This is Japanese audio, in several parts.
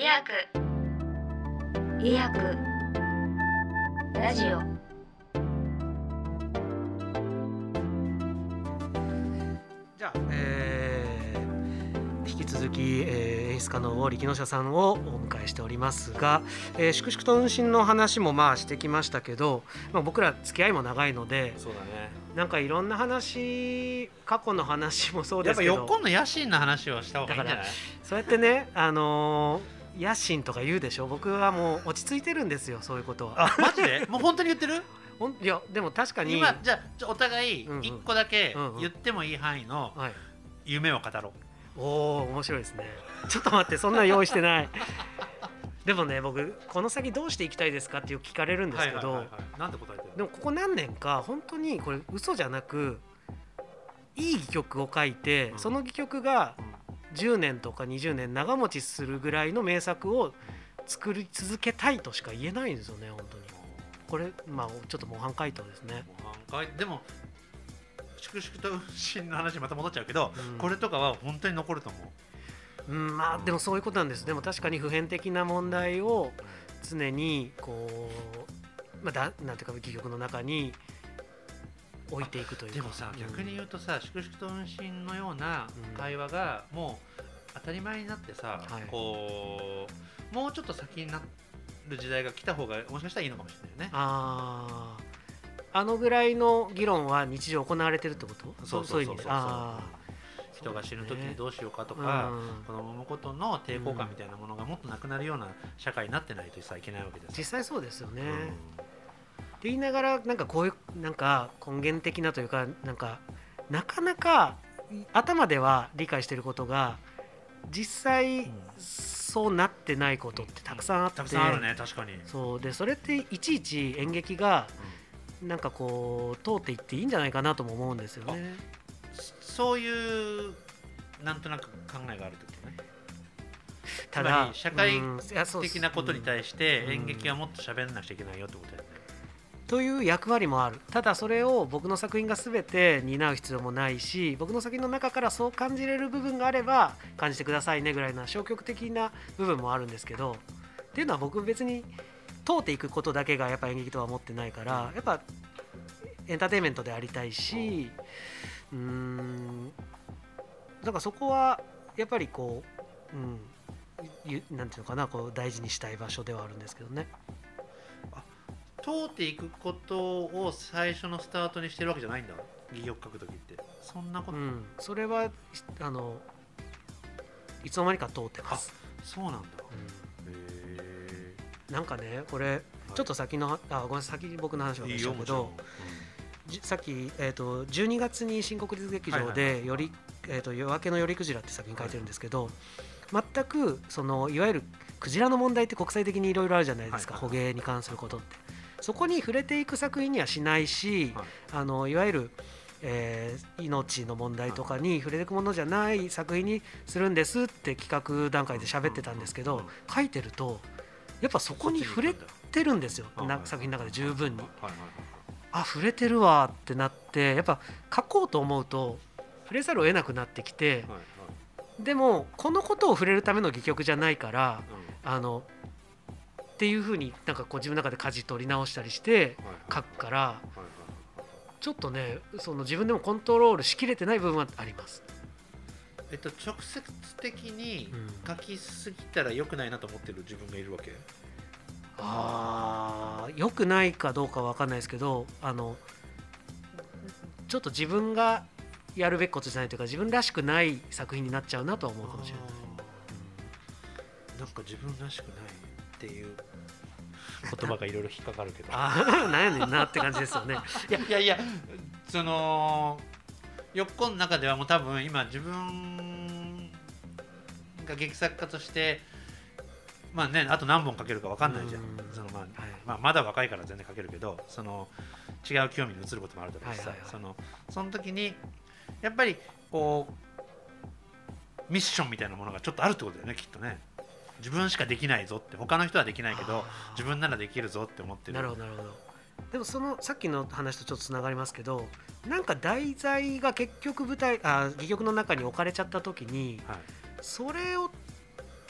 医薬医薬ラジオ。じゃあ、えー引き続き、えー演出家の力野社さんをお迎えしておりますが、えー粛々と運針の話もまあしてきましたけど、まあ、僕ら付き合いも長いのでそうだね。なんかいろんな話過去の話もそうやっぱですけどよっこんの野心の話をした方がいいんじゃない？そうやってね、あのー野心とか言うでしょ？僕はもう落ち着いてるんですよそういうことは。あマジで？もう本当に言ってる？ほんいやでも確かに、今じゃあお互いうんうん。一個だけうんうん。言ってもいい範囲のはい、夢を語ろう。おお面白いですね。ちょっと待ってそんな用意してない。でもね僕この先どうしていきたいですかってよく聞かれるんですけど。なんて答えてるでもここ何年か本当にこれ嘘じゃなくいい戯曲を書いて、うん。その戯曲が10年とか20年長持ちするぐらいの名作を作り続けたいとしか言えないんですよね本当に。これまあちょっと模範解答ですね。模範解でも粛々と運針の話にまた戻っちゃうけど、うん。これとかは本当に残ると思う。うんまあでもそういうことなんです。でも確かに普遍的な問題を常にこう、まあ、だなんていうか戯曲の中に置いていくというか。でもさうん。逆に言うとさ粛々と運針のようなうん。会話がもう当たり前になってさ、はい。こうもうちょっと先になる時代が来た方がもしかしたらいいのかもしれないよね。あああのぐらいの議論は日常行われてるってこと？そうそうそうそう人が死ぬ時にどうしようかとあか、うん。子供を産むことの抵抗感みたいなものがもっとなくなるような社会になってないとさいけないわけです実際そうですよね、うんって言いながらなんかこういうなんか根源的なというかなんかなかなか頭では理解してることが実際んそうなってないことってたくさんあって、たくさんあるね確かに。そうでそれっていちいち演劇がなんかこう通っていっていいんじゃないかなとも思うんですよね。そういうなんとなく考えがあるってことね。たつまり社会的なことに対してうん演劇はもっと喋らなくちゃいけないよってことだよね。という役割もあるただそれを僕の作品が全て担う必要もないし僕の作品の中からそう感じれる部分があれば感じてくださいねぐらいな消極的な部分もあるんですけどっていうのは僕別に通っていくことだけがやっぱ演劇とは思ってないからやっぱエンターテインメントでありたいしうーんだからそこはやっぱりこう、うん、ゆなんていうのかなこう大事にしたい場所ではあるんですけどね。通っていくことを最初のスタートにしてるわけじゃないんだ。戯曲書くときって。そんなこと、うん、それはあのいつの間にか通ってます、そうなんだ。うへんなんかねこれちょっと先のあごめんなさい先に僕の話をしたけど、じさっき、えー、と12月に新国立劇場はいはいはい。でよりえーと夜明けのよりクジラって作品書いてるんですけど、全くそのいわゆるクジラの問題って国際的にいろいろあるじゃないですか、はいはい。捕鯨に関することってそこに触れていく作品にはしないし、はい。あのいわゆる、えー命の問題とかに触れていくものじゃない作品にするんですって企画段階で喋ってたんですけど、書いてるとやっぱそこに触れてるんですよ、作品の中で十分に。あ触れてるわってなってやっぱ書こうと思うと触れざるを得なくなってきてでもこのことを触れるための戯曲じゃないからはいあのっていうふうになんかこう自分の中で舵取り直したりして書くからちょっとねその自分でもコントロールしきれてない部分はあります。えっと直接的にうん。書きすぎたら良くないなと思ってる自分がいるわけ？あー良くないかどうかわかんないですけどあのちょっと自分がやるべきことじゃないというか自分らしくない作品になっちゃうなとは思うかもしれない。なんか自分らしくないっていう言葉がいろいろ引っかかるけど。あ ー悩んでんなって感じですよね。いやいやいやそのよっこの中ではもう多分今自分が劇作家としてまあねあと何本書けるか分かんないじゃん。うん。そのまあ、はい。まあ、まだ若いから全然書けるけどその違う興味に移ることもあるだろうしさ、はいはいはい。そのその時にやっぱりこうミッションみたいなものがちょっとあるってことだよねきっとね自分しかできないぞって他の人はできないけど自分ならできるぞって思ってる。なるほどなるほど。でもそのさっきの話とちょっとつながりますけどなんか題材が結局舞台あ戯曲の中に置かれちゃった時にはい。それを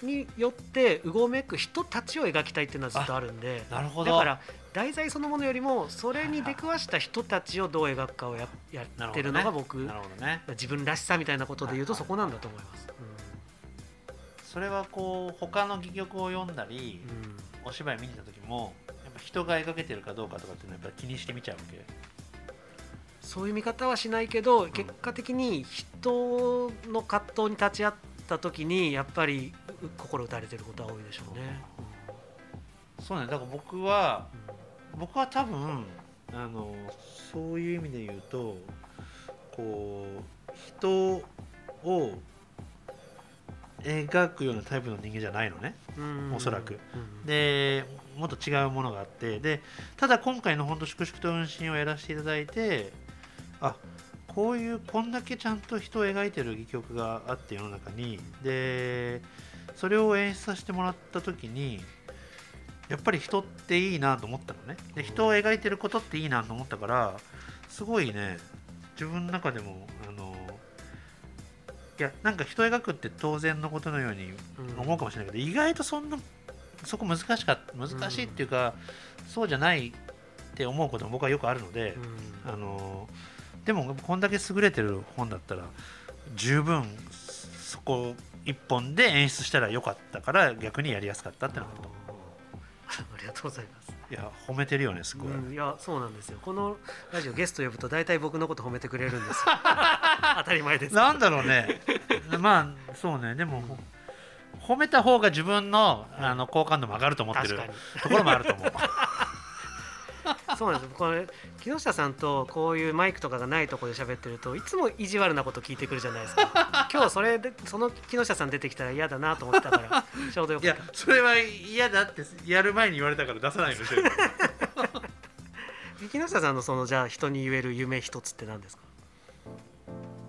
によってうごめく人たちを描きたいっていうのはずっとあるんでなるほど。だから題材そのものよりもそれに出くわした人たちをどう描くかをややってるのが僕、なるほどね。自分らしさみたいなことで言うとそこなんだと思います。それはこう他の戯曲を読んだりうん。うんお芝居見に行った時もやっぱ人が描けてるかどうかとかっていうのはやっぱ気にしてみちゃうわけ。そういう見方はしないけど結果的に人の葛藤に立ち会った時にやっぱりう心打たれてることは多いでしょうね。そうねだから僕は僕は多分あのそういう意味で言うとこう人を描くようなタイプの人間じゃないのね。うん。おそらく。うん。でもっと違うものがあって。でただ今回の本当粛々と運針をやらせていただいてあこういうこんだけちゃんと人を描いてる戯曲があって世の中に。でそれを演出させてもらった時にやっぱり人っていいなと思ったのね。で人を描いてることっていいなと思ったからすごいね自分の中でもいやなんか人を描くって当然のことのようにうん。思うかもしれないけど、意外とそんなそこ難しかった難しいっていうか、そうじゃないって思うことも僕はよくあるので、うん。あのでもこんだけ優れてる本だったら十分そこ一本で演出したらよかったから逆にやりやすかったってのがあると ありがとうございます。いや褒めてるよねすごい、うん、いやそうなんですよ。このラジオゲスト呼ぶと大体僕のこと褒めてくれるんですよ。当たり前ですなんだろうね。まあそうね。でも、褒めた方が自分のあの好感度も上がると思ってるところもあると思うそうなんですこれ木下さんとこういうマイクとかがないところで喋ってるといつも意地悪なこと聞いてくるじゃないですか。今日それでその木下さん出てきたら嫌だなと思ってたからちょうどよいかっやそれは嫌だってやる前に言われたから出さないのしてる。た 木下さんのそのじゃあ人に言える夢一つって何ですか？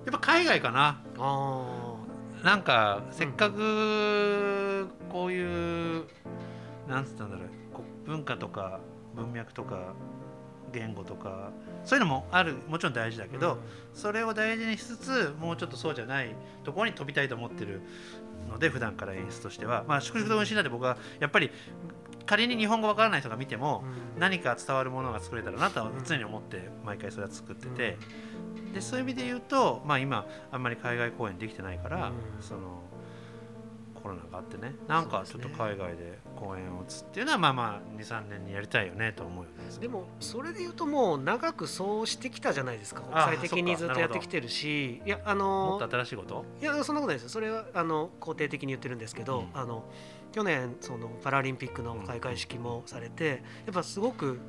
やっぱ海外かな。あなんかせっかくこういう、なんつったんだろうこ文化とか文脈とか言語とかそういうのもあるもちろん大事だあけど、それを大事にしつつもうちょっとそうじゃないところに飛びたいと思ってるので普段から演出としては。まあ粛々と運針なんて僕はやっぱり仮に日本語わからない人が見ても、うん。何か伝わるものが作れたらなとは常に思って毎回それは作ってて、でそういう意味で言うと、まあ、今あんまり海外公演できてないから、うん。そのコロナがあってね。なんかちょっと海外で公演を打つっていうのはまあまあ23年にやりたいよねと思うよね。でもそれで言うともう長くそうしてきたじゃないですか。あ国際的にずっとやってきてるし。いやあものっと新しいこと？いやそんなことないです。よそれはあの肯定的に言ってるんですけど、うん。あの去年そのパラリンピックの開会式もされて、やっぱすごく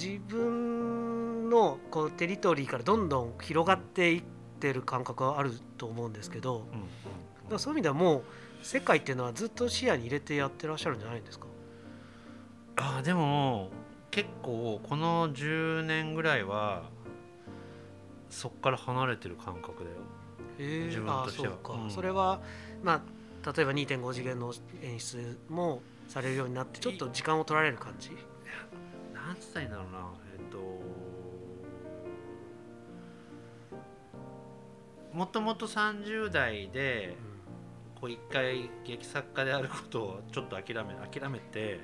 自分のこうテリトリーからどんどん広がっていってる感覚はあると思うんですけどだからそういう意味ではもう世界っていうのはずっと視野に入れてやってらっしゃるんじゃないんですか？あーでも結構この10年ぐらいはそっから離れてる感覚だよ。え自分としては。あそうか、うん。それはまあ例えば2.5次元の演出もされるようになってちょっと時間を取られる感じ？なんつったらいいんだろうな。えっともともと30代でこう一回劇作家であることをちょっと諦め諦めて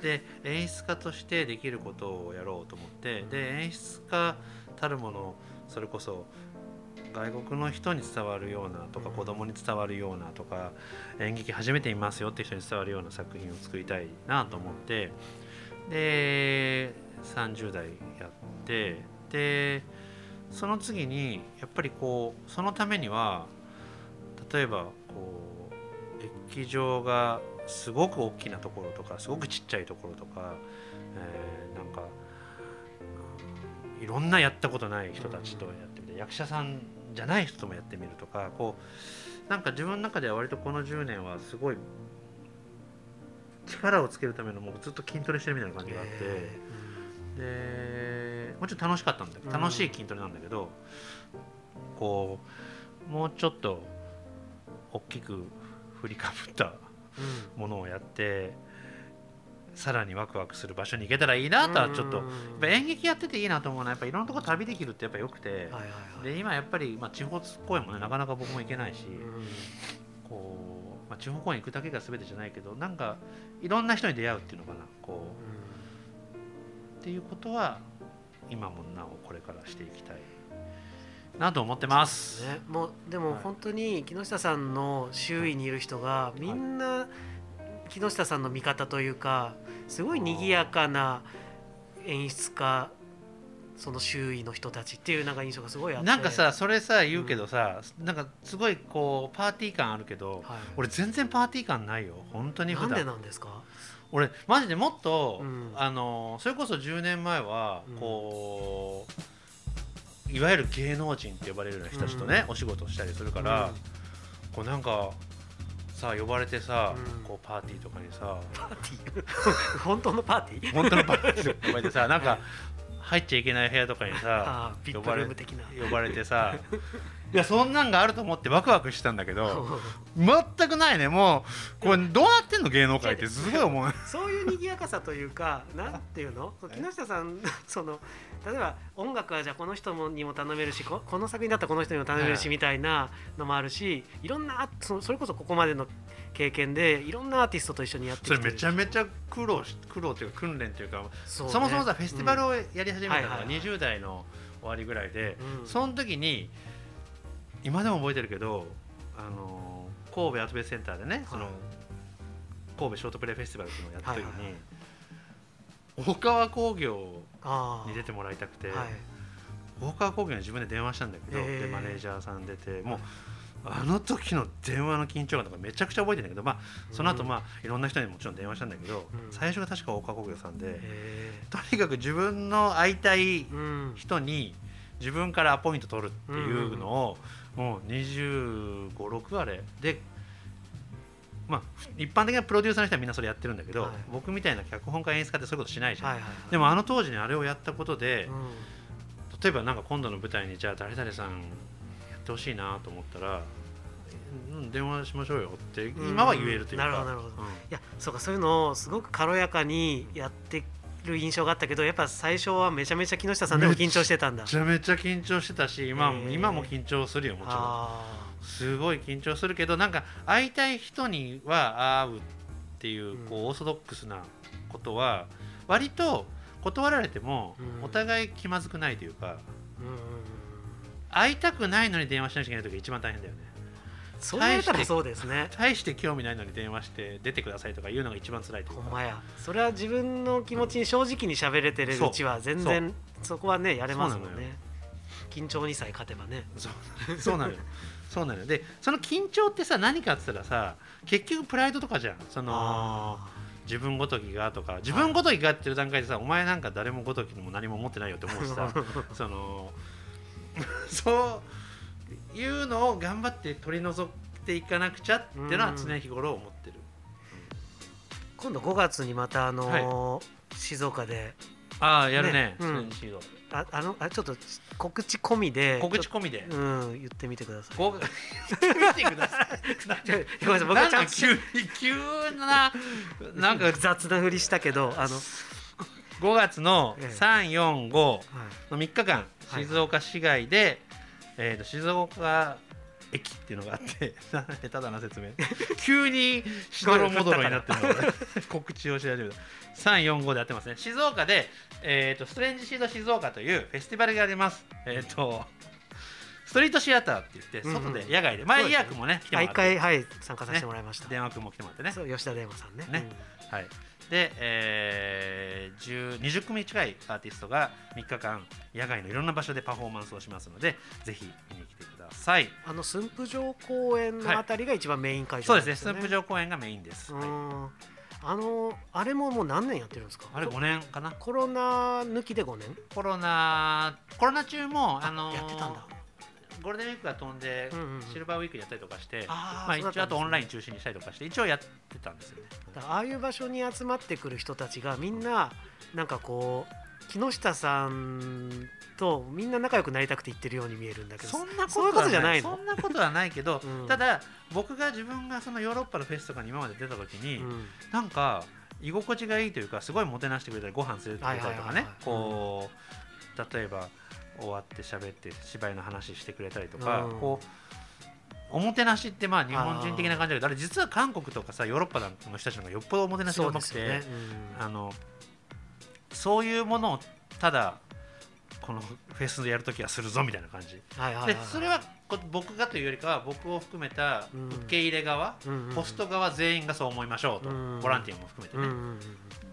で演出家としてできることをやろうと思ってで演出家たるものそれこそ外国の人に伝わるようなとかうん。子供に伝わるようなとか演劇初めて見ますよって人に伝わるような作品を作りたいなと思ってで30代やってでその次にやっぱりこうそのためには例えばこう劇場がすごく大きなところとかすごくちっちゃいところとか、えーなんかうんいろんなやったことない人たちとやってみて、役者さんじゃない人ともやってみるとかこうなんか自分の中では割とこの10年はすごい力をつけるためのもうずっと筋トレしてるみたいな感じがあって。でもちろん楽しかったんだけどうん楽しい筋トレなんだけど、こうもうちょっと大きく振りかぶったうんものをやってさらにワクワクする場所に行けたらいいなとはちょっと、うん。やっぱ演劇やってていいなと思うのはやっぱいろんなとこ旅できるってやっぱよくて、はいで今やっぱり、まあ、地方公演もねなかなか僕も行けないし、うん。こまあ、地方公演行くだけが全てじゃないけどなんかいろんな人に出会うっていうのかなこう。っていうことは今もなおこれからしていきたいなと思ってます。ね、もうでもはい。本当に木下さんの周囲にいる人がみんな木下さんの味方というかすごい賑やかな演出家その周囲の人たちっていうなんか印象がすごいあって。なんかさそれさ言うけどさ、なんかすごいこうパーティー感あるけど、はい。俺全然パーティー感ないよ。本当になんで普段なんですか？俺マジでもっと、うん。あのそれこそ10年前はうん。こう、いわゆる芸能人って呼ばれるような人たちとね、うお仕事をしたりするから、こうなんかさ呼ばれてさ、うん。こうパーティーとかにさパーティー？本当のパーティー？本当のパーティー呼ばれてさなんか 入っちゃいけない部屋とかにさ呼ばれ呼ばれてさ いやそんなんがあると思ってワクワクしてたんだけど 全くないね。もうこれどうなってんの芸能界ってすごい思う。そういう賑やかさというか、なんていうの、木下さん、その例えば音楽はじゃあこの人もにも頼めるし、ここの作品だったらこの人にも頼めるしはいみたいなのもあるし、いろんなあそそれこそここまでの経験でいろんなアーティストと一緒にやってそれめちゃめちゃ苦労し苦労というか訓練というかそ,、もそもさフェスティバルをやり始めたのがはいはいはい20代の終わりぐらいで、うん。その時に今でも覚えてるけどあの神戸アートベースセンターでね、そのはい神戸ショートプレイフェスティバルっていうのをやった時に、はい大川工業に出てもらいたくて、はい大川工業に自分で電話したんだけど、でマネージャーさん出てもうあの時の電話の緊張感とかめちゃくちゃ覚えてるんだけど、まあ、その後うんまあいろんな人にもちろん電話したんだけど、うん。最初が確か大川工業さんで、へとにかく自分の会いたい人に自分からアポイント取るっていうのを、もう2 5 6あれ。でまあ一般的なプロデューサーの人はみんなそれやってるんだけど、はい。僕みたいな脚本家演出家ってそういうことしないじゃん、はいはいはい。でもあの当時にあれをやったことで、うん。例えばなんか今度の舞台にじゃあ誰々さんやってほしいなと思ったら、うん、電話しましょうよって今は言えるというか、なるほどなるほど。うん。いやそうかそういうのをすごく軽やかにやってる印象があったけどやっぱ最初はめちゃめちゃ木下さんでも緊張してたんだ。めちゃめちゃ緊張してたし今,、今も緊張するよもちろん。あすごい緊張するけどなんか会いたい人には会うっていううん。こうオーソドックスなことは割と断られてもうん。お互い気まずくないというか会いたくないのに電話しなきゃいけない時が一番大変だよねそう言われたらそうですね。大して興味ないのに電話して出てくださいとか言うのが一番辛いとほんまや。それは自分の気持ちに正直に喋れてるう。ちは全然そこはねやれますもんね。緊張にさえ勝てばね。そう。なのよ。そうなのよ。でその緊張ってさ何かって言ったらさ結局プライドとかじゃん。そのあ自分ごときがとか。自分ごときがって言ってる段階でさ、お前なんか誰もごときにも何も思ってないよって思うしさ。そのそういうのを頑張って取り除いていかなくちゃっていうのは常日頃思ってる、今度5月にまたあのー静岡で。ああやるね。ね。うん。ああのあちょっと告知込みで。告知込みで。うん言ってみてください。こう見てください。ごめんなさい僕はちゃんとか急に急ななんか雑なふりしたけどあの、5月のええ。345はい。の3日間はい静岡市街で、えーと静岡駅っていうのがあって 下手だな説明。急にしどろもどろになってるのが 告知をし始めた。345でやってますね。静岡で、えーとストレンジシード静岡というフェスティバルがあります。えっ、とストリートシアターって言ってうんうん。外で野外で。前イヤークもね来てもら毎って。回はい参加させてもらいました、電話くんも来てもらってね。そう吉田電話さんね。ね。はい、で、えー、10 20組近いアーティストが3日間野外のいろんな場所でパフォーマンスをしますのでぜひ見に来てください。うんあの駿府城公園のあたりが一番メイン会そうですね。駿府城公園がメインです、はいうん。あのあれももう何年やってるんですか？あれ5年かな。コロナ抜きで5年？コロナコロナ中もあのーやってたんだゴールデンウィークが飛んで、うんうんうん。シルバーウィークやったりとかしてあーまあ、一応あとオンライン中心にしたりとかして一応やってたんですよね。ああいう場所に集まってくる人たちがみんななんかこう木下さんとみんな仲良くなりたくて言ってるように見えるんだけどそんなことじゃないの？そんなことはないけど、うん。ただ僕が自分がそのヨーロッパのフェスとかに今まで出た時に、うん。なんか居心地がいいというかすごいもてなしてくれたりご飯連れてくれたりとかね。はいはいはいはい。こう例えば終わって喋って芝居の話してくれたりとか、うん。こおもてなしってまあ日本人的な感じだけどあれ実は韓国とかさヨーロッパの人たちの方がよっぽどおもてなしがそううまくて、ね、うん。あのそういうものをただこのフェスでやるときはするぞみたいな感じ。はいはいはいでそれはこ僕がというよりかは僕を含めたうん。受け入れ側、うんホスト側全員がそう思いましょうと、うん。ボランティアも含めてね、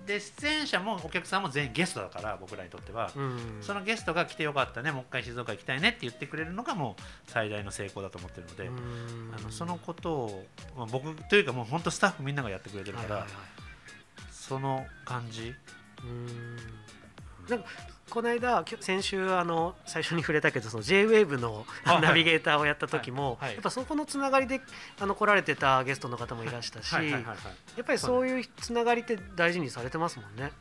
で出演者もお客さんも全員ゲストだから僕らにとっては、うん。うんそのゲストが来てよかったねもう一回静岡行きたいねって言ってくれるのがもう最大の成功だと思ってるので、うん。あのそのことを、まあ、僕というかもう本当スタッフみんながやってくれてるから、はいはいはい。その感じ。うん。なんかこの間先週あの最初に触れたけどその J-WAVE のナビゲーターをやった時も、やっぱそこのつながりであの来られてたゲストの方もいらしたし、やっぱりそういうつながりって大事にされてますもんね。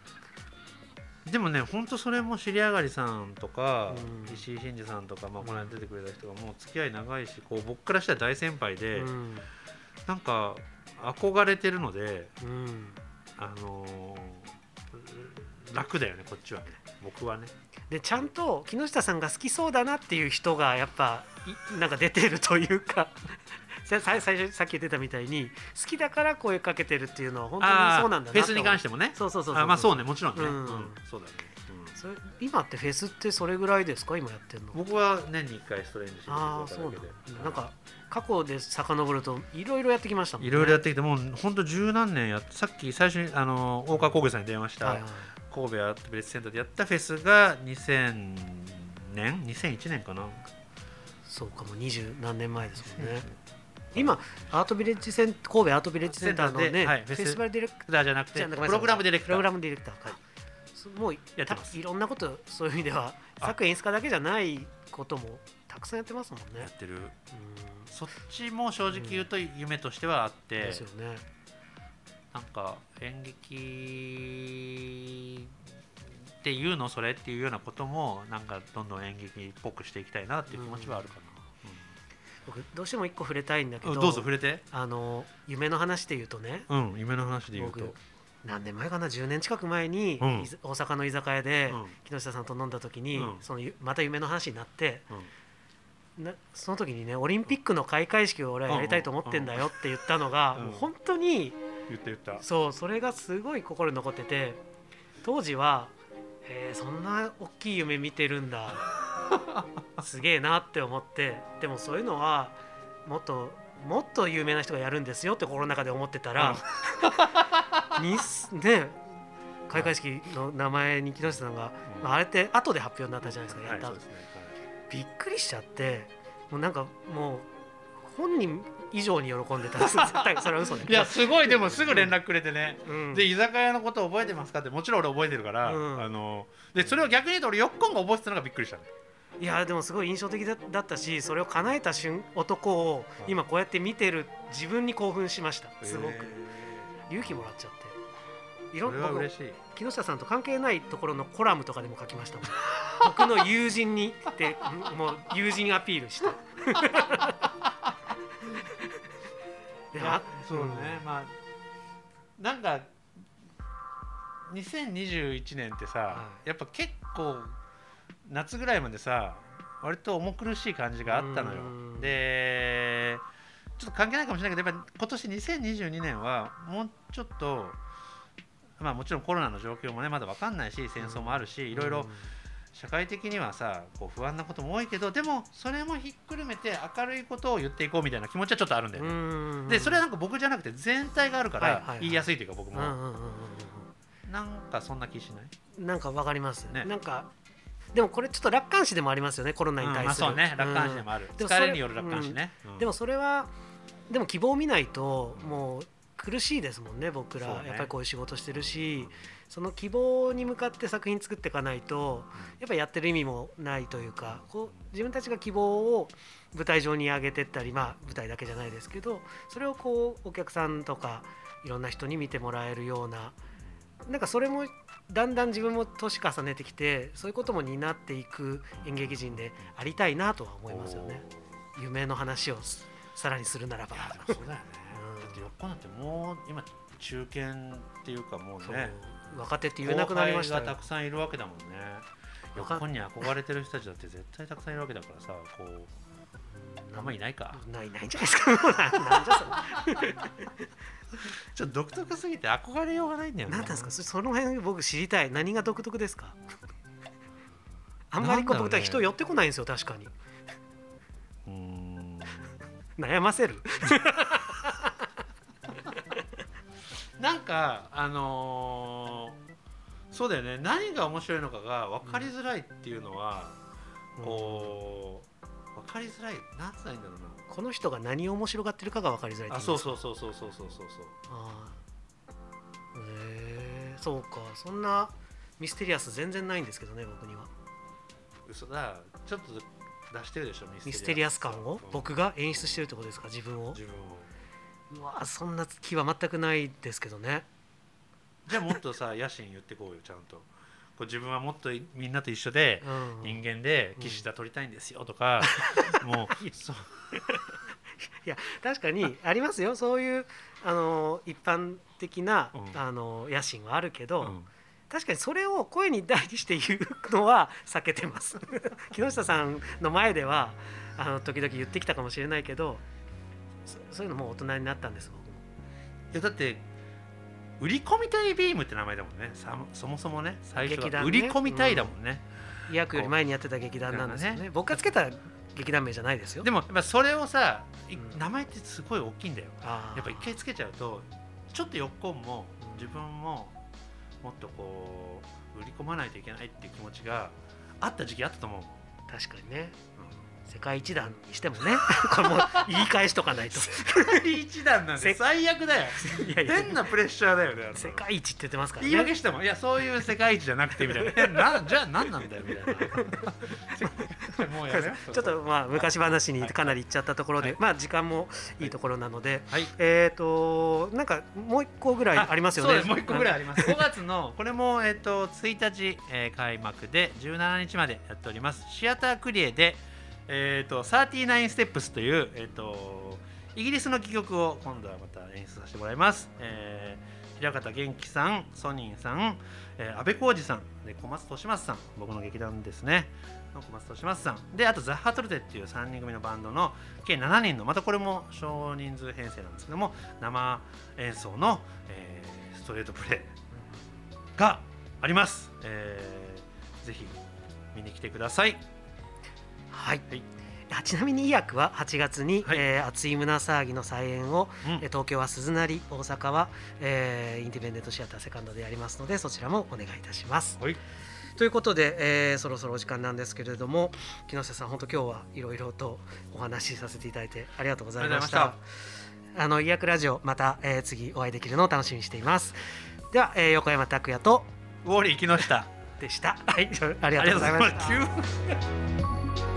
でもね本当それも尻上がりさんとか、うん。石井真二さんとか、まあ、この間出てくれた人がもう付き合い長いしこう僕からしたら大先輩で、うん。なんか憧れてるので、うん。あのー楽だよねこっちはね僕はね。でちゃんと木下さんが好きそうだなっていう人がやっぱいなんか出てるというか。さ最最初さっき言ってたみたいに好きだから声かけてるっていうのは本当にそうなんだなフェスに関してももね。そうそうそうあまあそうねもちろんね、ううん。んそうだね、それ今ってフェスってそれぐらいですか？今やってるの。うん僕は年に1回ストレンジしてああそうなんなんか過去で遡るといろいろやってきましたもんね。いろいろやってきてもう本当十何年やさっき最初にあの大川工芸さんに電話した、はいはい神戸アートビレッジセンターでやったフェスが2000年？2001年かな？そうかも二十何年前ですもんね。今アートビレッジセン神戸アートビレッジセンターのね、はいフェス。ティバルディレクター。だじゃなくてプログラムディレクター。プログラムディレクターはい。そもうやってます。たいろんなことそういう意味ではあ。作演出家だけじゃないこともたくさんやってますもんね。やってる。うん。そっちも正直言うと夢としてはあって、ですよねなんか演劇っていうのそれっていうようなこともなんかどんどん演劇っぽくしていきたいなっていう気持ちはあるか僕どうしても一個触れたいんだけな、どうんどうぞ触れて。あの夢の話で言うとね。うん夢の話で言う僕と何年前かな？10年近く前に、うん。大阪の居酒屋で、うん。木下さんと飲んだ時に、うん。そのゆまた夢の話になってうん。なその時にねオリンピックの開会式を俺はやりたいと思ってんだよって言ったのが、うん。もう本当に言って言った。そうそれがすごい心に残ってて当時は、えーそんな大きい夢見てるんだ。すげえなって思ってでもそういうのはもっともっと有名な人がやるんですよって心の中で思ってたら、にね開会式の名前に木下さんが、うん。まあ、あれって後で発表になったじゃないですかやった後。はいそうですね、びっくりしちゃってもうなんかもう本人以上に喜んでた。絶対それは嘘でい、いやすごいでもすぐ連絡くれてね、うん。で居酒屋のこと覚えてますかってもちろん俺覚えてるから、うん。あのでそれを逆に言うと俺よっこんが覚えてたのがびっくりしたねいやでもすごい印象的だだったしそれを叶えた瞬男を今こうやって見てる自分に興奮しました。すごく。勇気もらっちゃって。いろそれは僕嬉しい。木下さんと関係ないところのコラムとかでも書きましたもん。僕の友人にってん もう友人アピールして。でいやあそうね、まあなんか2021年ってさ、はやっぱ結構夏ぐらいまでさ割と重苦しい感じがあったのよ。うん。でちょっと関係ないかもしれないけどやっぱ今年2022年はもうちょっとまあもちろんコロナの状況もねまだ分かんないし戦争もあるし、いろいろ社会的にはさこう不安なことも多いけどでもそれもひっくるめて明るいことを言っていこうみたいな気持ちはちょっとあるんだよね、うん。でそれはなんか僕じゃなくて全体があるから言いやすいというか僕も、うんうんうんうんなんかそんな気しない？うんなんかわかります、ね。なんかでもこれちょっと楽観視でもありますよねコロナにうん対する、まあそうね。楽観視でもある、でもそれ疲れによる楽観視ね、うん。でもそれはでも希望を見ないともう苦しいですもんね僕ら。ね。やっぱりこういう仕事してるしその希望に向かって作品作っていかないとやっぱりやってる意味もないというかこう自分たちが希望を舞台上に上げてったりまあ舞台だけじゃないですけどそれをこうお客さんとかいろんな人に見てもらえるようななんかそれもだんだん自分も年重ねてきてそういうことも担っていく演劇人でありたいなとは思いますよね。夢の話をすさらにするならば。そうだよね、うん。だってよっこなんてもう今中堅っていうかもうね若手って言えなくなりましたたくさんいるわけだもんね。よわかっこに憧れてる人たちだって絶対たくさんいるわけだからさこうあんまりいないか。ないないんじゃないですか。もうななんじゃそれ。ちょっと独特すぎて憧れようがないんだよね。何なんですか？そその辺僕知りたい。何が独特ですか？あんまりこう僕なんだろうね。人寄ってこないんですよ確かに。うーん。悩ませる なんかあのーそうだよね。何が面白いのかが分かりづらいっていうのは、こう分かりづらい。なんつったらいいんだろうこの人が何を面白がってるかが分かりづらいあそうそうそうそうそうそうそうそう。あー。へえそうか。そんなミステリアス全然ないんですけどね僕には。嘘だ。ちょっと出してるでしょミステリアス感を？うん。僕が演出してるってことですか？自分を？自分をうわそんな気は全くないですけどね。じゃあもっとさ野心言ってこうよちゃんと。こう自分はもっとみんなと一緒でうん。人間で騎士だ取りたいんですよとか、もう そう。いや確かにありますよ。そういうあの一般的な、うん。あの野心はあるけど、うん。確かにそれを声に大にして言うのは 避けてます。木下さんの前ではあの時々言ってきたかもしれないけどそそういうのもう大人になったんです僕も。いやだって売り込みたいビームって名前だもんね。さそもそもね最初は売り込みたいだもんね、医薬より前にやってた劇団なんですよね。なんか僕がつけた劇団名じゃないですよ。でもやっぱそれをさ、いうん。名前ってすごい大きいんだよ。やっぱ一回つけちゃうとちょっとよっこんも自分ももっとこう売り込まないといけないっていう気持ちがあった時期あったと思う、確かにね世界一団にしてもね これもう言い返しとかないと。第一弾なんて最悪だよ。いやいや。変なプレッシャーだよね世界一って言ってますからね。言い訳してもいやそういう世界一じゃなくてみたいな。えなじゃあ何なんだよみたいな。もうやちょっとまあ昔話にかなりいっちゃったところで、はい。まあ時間もいいところなので、はい。えっ、となんかもう一個ぐらいありますよね。もう一個ぐらいあります。5月のこれもえっ、と1日、えー開幕で17日までやっております。シアタークリエでえっ、と39ステップスというえっ、とイギリスの戯曲を今度はまた演出させてもらいます、えー平方元気さんソニンさん、えー、安倍浩二さんで小松利松さん僕の劇団ですね。小松利松さん。であとザッハトルテっていう3人組のバンドの計7人のまたこれも少人数編成なんですけども生演奏の、えーストレートプレイがあります、えーぜひ見に来てください。はい。はいあちなみに医薬は8月に、はいえー熱い胸騒ぎの再演を、うんえー東京は鈴なり大阪は、えーインディペンデントシアターセカンドでやりますのでそちらもお願いいたします。はいということで、えーそろそろお時間なんですけれども木下さん本当今日はいろいろとお話しさせていただいてありがとうございました。あの医薬ラジオまた、えー次お会いできるのを楽しみにしています。では、えー横山拓也とウォーリー木下でした。はい、ありあがとうございました。急